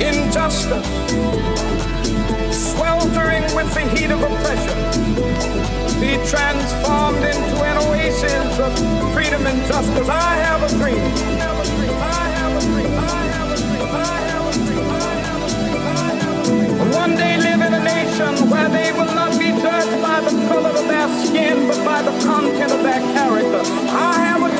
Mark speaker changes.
Speaker 1: injustice, sweltering with the heat of oppression, be transformed into an oasis of freedom and justice. I have a dream. I have a dream. I have a dream. I have a dream. I have a dream. I have a dream. One day live in a nation where they will not be judged by the color of their skin, but by the content of their character. I have a